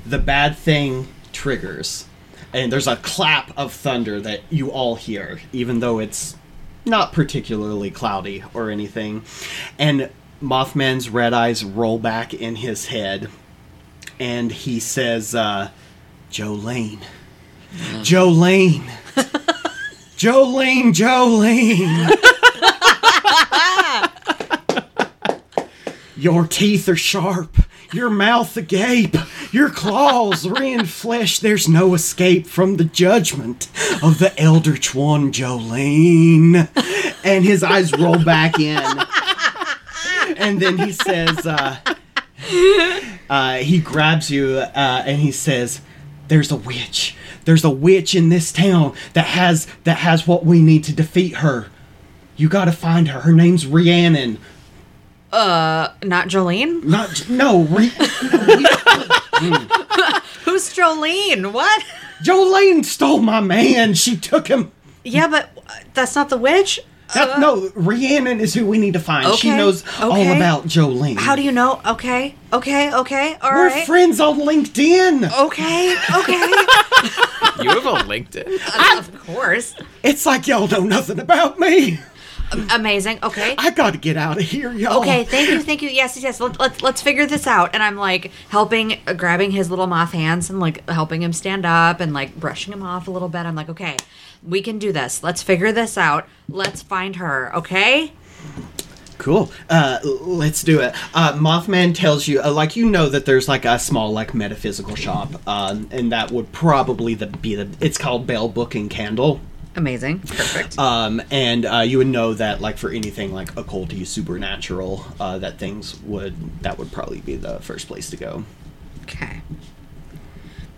the bad thing triggers, and there's a clap of thunder that you all hear, even though it's not particularly cloudy or anything. And Mothman's red eyes roll back in his head, and he says, uh, Jolene. Jolene. Jolene, Jolene. Your teeth are sharp, your mouth agape, your claws rend flesh. There's no escape from the judgment of the Eldritch One, Jolene. And his eyes roll back in. And then he says, uh, uh, he grabs you uh, and he says, "There's a witch. There's a witch in this town that has that has what we need to defeat her. You got to find her. Her name's Rhiannon. Uh, not Jolene? Not no, Re- Who's Jolene? What? Jolene stole my man. She took him. Yeah, but uh, that's not the witch. That, no, Rhiannon is who we need to find. She Okay, knows all about Jolene. How do you know? Okay, okay, okay, all We're right. friends on LinkedIn. Okay, okay. You have a LinkedIn? of course. It's like y'all know nothing about me. Amazing. Okay. I gotta get out of here, y'all. Okay, thank you, thank you. Yes, yes, yes. Let, let's let's figure this out. And I'm like helping, uh, grabbing his little moth hands and like helping him stand up and like brushing him off a little bit. I'm like, okay, we can do this. Let's figure this out. Let's find her. Okay. Cool. Uh, let's do it. Uh, Mothman tells you, uh, like, you know that there's like a small, like, metaphysical shop, um, and that would probably the, be the. It's called Bell Book and Candle. Amazing. Perfect. Um, and uh, you would know that, like, for anything like occulty, supernatural, uh, that things would that would probably be the first place to go. okay.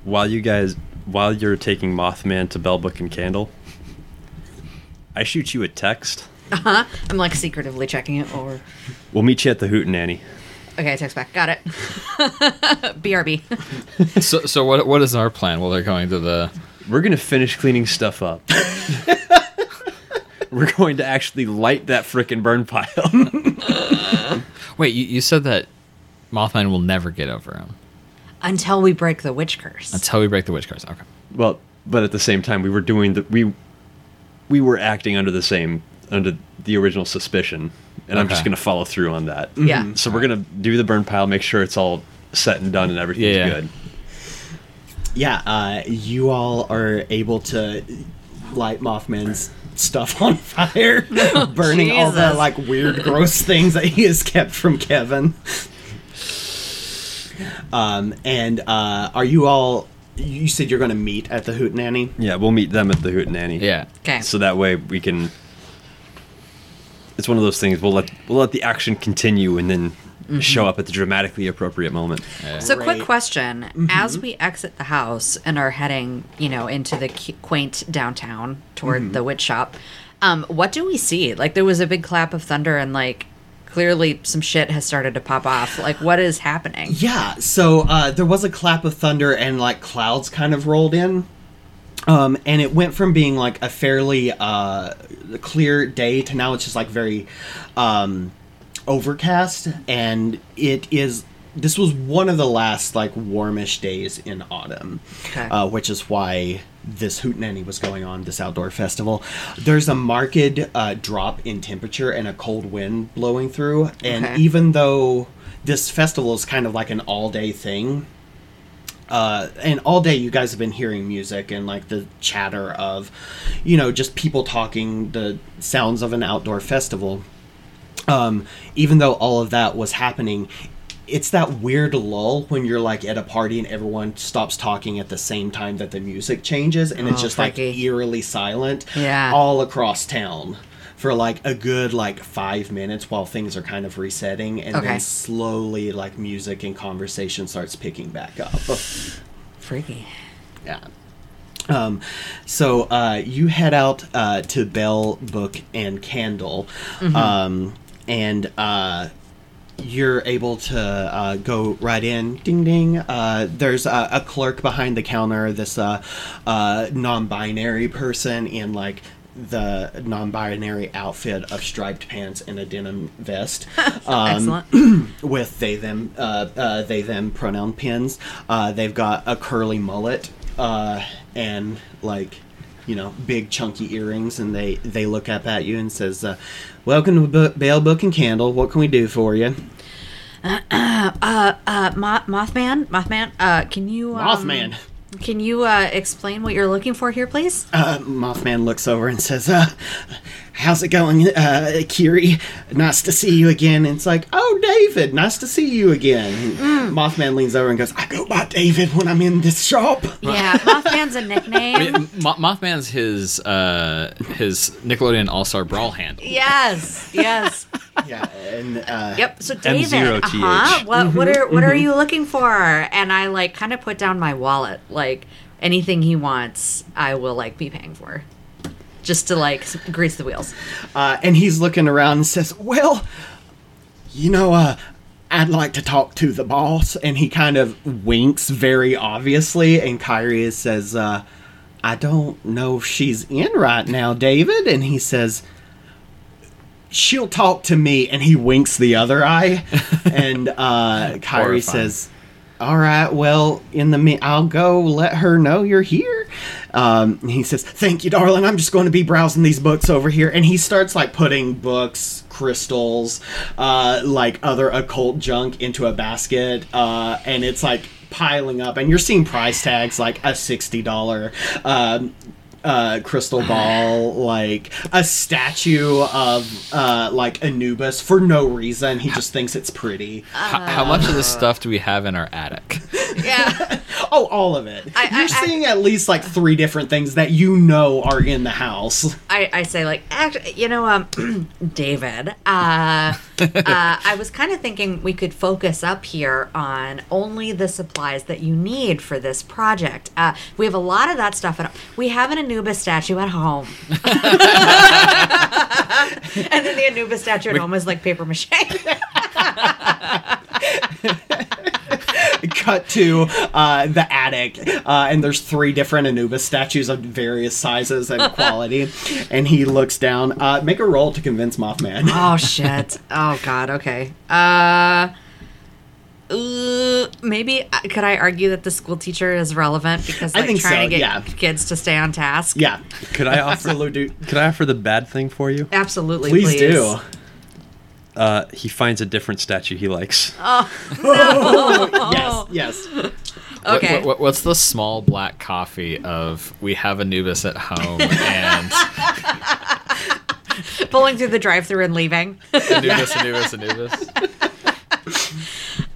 While you guys, while you're taking Mothman to Bell Book and Candle, I shoot you a text. Uh-huh. I'm like secretively checking it over. We'll meet you at the Hootenanny. Okay, I text back. Got it. BRB. So, so what, what is our plan? Well, they're going to the. We're gonna finish cleaning stuff up. We're going to actually light that frickin' burn pile. Wait, you, you said that Mothman will never get over him Until we break the witch curse. until we break the witch curse. Okay. well, but at the same time, we were doing the we we were acting under the same under the original suspicion, and I'm just gonna follow through on that. Yeah. So we're gonna do the burn pile, make sure it's all set and done, and everything's Yeah. good. Yeah, uh, you all are able to light Mothman's stuff on fire, burning all the like weird, gross things that he has kept from Kevin. Um, and uh, are you all? You said you're going to meet at the hoot Hootenanny. Yeah, we'll meet them at the Hootenanny. Yeah. Okay. So that way we can. It's one of those things. We'll let we'll let the action continue and then show up at the dramatically appropriate moment. So, quick Right. question: As we exit the house and are heading, you know, into the quaint downtown toward the witch shop, um, what do we see? Like, there was a big clap of thunder, and like, clearly some shit has started to pop off. Like, what is happening? Yeah, so uh, there was a clap of thunder and like clouds kind of rolled in. Um, and it went from being like a fairly uh, clear day to now it's just like very um, overcast. And it is, this was one of the last like warmish days in autumn, Okay. uh, which is why this Hootenanny was going on, this outdoor festival. There's a marked uh, drop in temperature and a cold wind blowing through. And Okay. even though this festival is kind of like an all day thing, uh, and all day you guys have been hearing music and like the chatter of, you know, just people talking, the sounds of an outdoor festival. Um, even though all of that was happening, it's that weird lull when you're like at a party and everyone stops talking at the same time that the music changes and it's Oh, just like eerily silent Yeah. all across town for like a good like five minutes while things are kind of resetting and Okay. then slowly like music and conversation starts picking back up Freaky. yeah um, so uh, you head out uh, to Bell Book and Candle, um, and uh, you're able to uh, go right in. Ding ding. Uh, there's a, a clerk behind the counter. This uh, uh, non-binary person in like the non-binary outfit of striped pants and a denim vest. Um, Excellent. with they them uh, uh, they them pronoun pins. Uh, they've got a curly mullet uh, and like you know big chunky earrings, and they they look up at you and says, uh, "Welcome to Bell Book and Candle. What can we do for you?" Uh, Mo- Mothman, Mothman, uh, can you um, Mothman. Can you uh, explain what you're looking for here, please? Uh, Mothman looks over and says, uh, "How's it going, uh, Kiri? Nice to see you again." And it's like, "Oh, David, nice to see you again." Mothman leans over and goes, "I go by David when I'm in this shop." Yeah, Mothman's a nickname. Mo- Mothman's his uh, his Nickelodeon All Star Brawl handle. yes, yes. yeah, and uh, Yep. So David, uh-huh. What what are what are you looking for? And I like kind of put down my wallet. Like anything he wants, I will like be paying for, just to like grease the wheels. Uh, and he's looking around and says, "Well, you know, uh, I'd like to talk to the boss." And he kind of winks very obviously, and Kyrie says, uh, "I don't know if she's in right now, David." And he says, "She'll talk to me." And he winks the other eye, and uh, Kyrie Horrifying. says. all right, well, in the me, I'll go let her know you're here. Um, he says, "Thank you, darling. I'm just going to be browsing these books over here." And he starts like putting books, crystals, uh, like other occult junk into a basket, uh, and it's like piling up. And you're seeing price tags like a sixty dollar. Um, uh, crystal ball, like a statue of uh, like Anubis for no reason. He just thinks it's pretty. H- how much of this stuff do we have in our attic? Yeah. Oh, all of it. I- You're I- I- seeing at least like three different things that you know are in the house. I, I say like act, you know um David uh, uh I was kind of thinking we could focus up here on only the supplies that you need for this project uh we have a lot of that stuff at we have an Anubis statue at home and then the Anubis statue at home is like paper mache Cut to uh, the attic, uh, and there's three different Anubis statues of various sizes and quality. and he looks down. Uh, make a roll to convince Mothman. oh shit oh god okay uh uh, maybe uh, could I argue that the school teacher is relevant because I like think trying so, to get yeah. kids to stay on task? yeah, Could I offer? could I offer the bad thing for you? absolutely. Please, Please, do. Uh, he finds a different statue he likes. Yes, yes. Okay. what- what- what's the small black coffee of we have Anubis at home and Pulling through the drive-through and leaving. Anubis, Anubis, Anubis?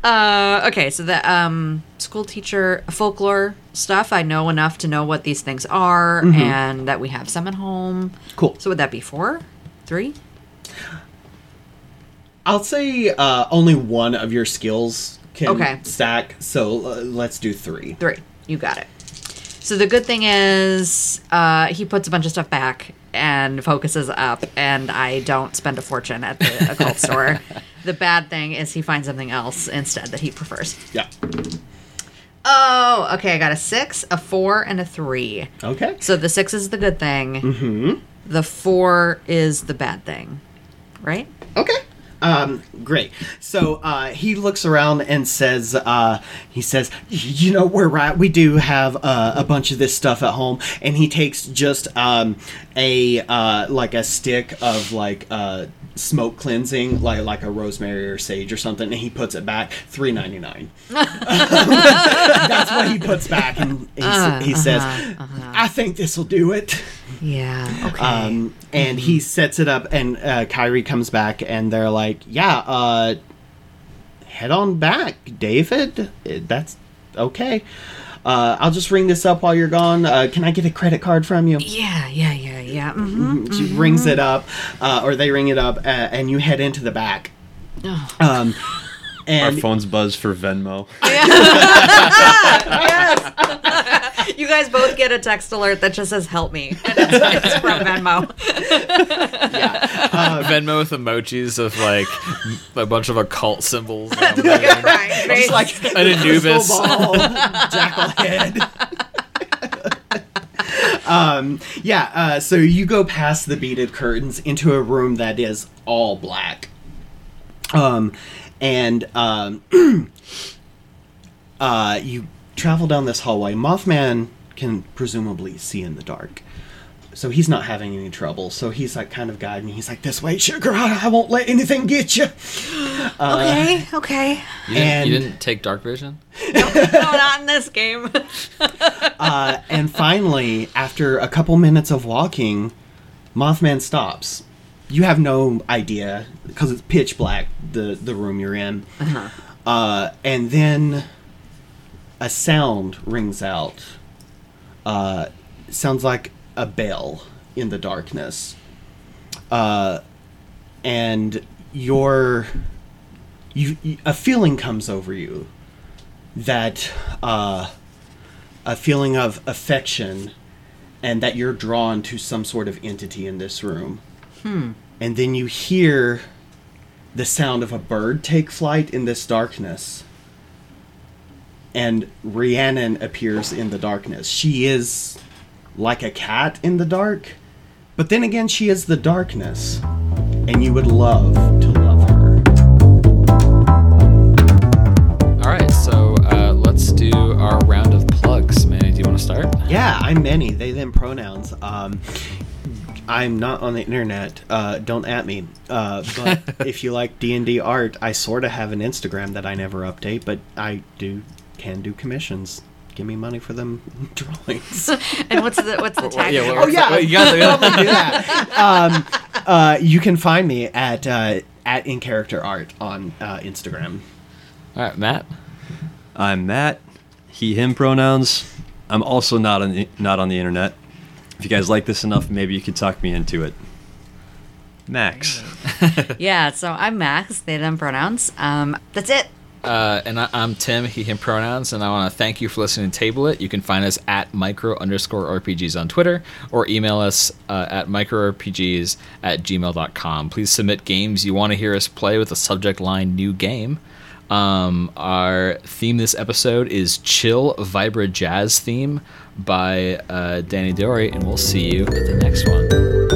Uh, okay, so the um, school teacher folklore stuff. I know enough to know what these things are, and that we have some at home. Cool. So would that be four, three? I'll say uh, only one of your skills can Okay. stack. So uh, let's do three. Three. You got it. So the good thing is, uh, he puts a bunch of stuff back and focuses up, and I don't spend a fortune at the occult store. The bad thing is he finds something else instead that he prefers. Yeah. Oh, okay. I got a six, a four, and a three. Okay. So the six is the good thing. Mm-hmm. The four is the bad thing, right? Okay. Um, great. So uh, he looks around and says, uh, he says, you know, we're right. We do have uh, a bunch of this stuff at home, and he takes just um, a uh, like a stick of like uh, smoke cleansing, like like a rosemary or sage or something, and he puts it back three ninety nine. That's what he puts back, and he, s- he says, "I think this will do it." Yeah. Okay. Um, and he sets it up, and uh, Kyrie comes back, and they're like, "Yeah, uh, head on back, David. Uh, That's okay. Uh, I'll just ring this up while you're gone. Uh, can I get a credit card from you?" yeah. Yeah. Yeah. Yeah. hmm She rings it up, uh, or they ring it up, uh, and you head into the back. Um, Our phones buzz for Venmo. Yes. You guys both get a text alert that just says "Help me," and it's, it's from Venmo. Yeah. Venmo with emojis of like a bunch of occult symbols. on right. just like An Anubis. crystal ball, jackal head. um, yeah, uh, so you go past the beaded curtains into a room that is all black. Um, and um, uh, you travel down this hallway. Mothman can presumably see in the dark. So he's not having any trouble. So he's like kind of guiding. He's like, "This way, sugar. I I won't let anything get you." okay. Okay. You didn't, you didn't take dark vision? No, not in this game. Uh, and finally, after a couple minutes of walking, Mothman stops. You have no idea because it's pitch black the the room you're in. uh and then a sound rings out. Uh, sounds like a bell in the darkness. Uh, and your you, you a feeling comes over you that uh, a feeling of affection and that you're drawn to some sort of entity in this room. And then you hear the sound of a bird take flight in this darkness. And Rhiannon appears in the darkness. She is like a cat in the dark, but then again, she is the darkness, and you would love to love her. All right, so uh, let's do our round of plugs, Manny. Do you want to start? Yeah, I'm Manny. They them pronouns. Um, I'm not on the internet. Uh, don't at me. Uh, but if you like D and D art, I sort of have an Instagram that I never update, but I do can do commissions. Give me money for them drawings. And what's the what's the tag? yeah, oh yeah, you got the- probably do that. Um, uh, you can find me at uh, at in character art on uh, Instagram. All right, Matt. I'm Matt. He him pronouns. I'm also not on the, not on the internet. If you guys like this enough, maybe you could talk me into it. Max. yeah, so I'm Max, they them pronouns. Um, that's it. Uh, and I, I'm Tim, he, him pronouns, and I want to thank you for listening to Table It. You can find us at micro underscore RPGs on Twitter or email us uh, at microrpgs at gmail.com. Please submit games you want to hear us play with the subject line new game. Um, our theme this episode is Chill Vibra Jazz Theme by uh, Danydory, and we'll see you at the next one.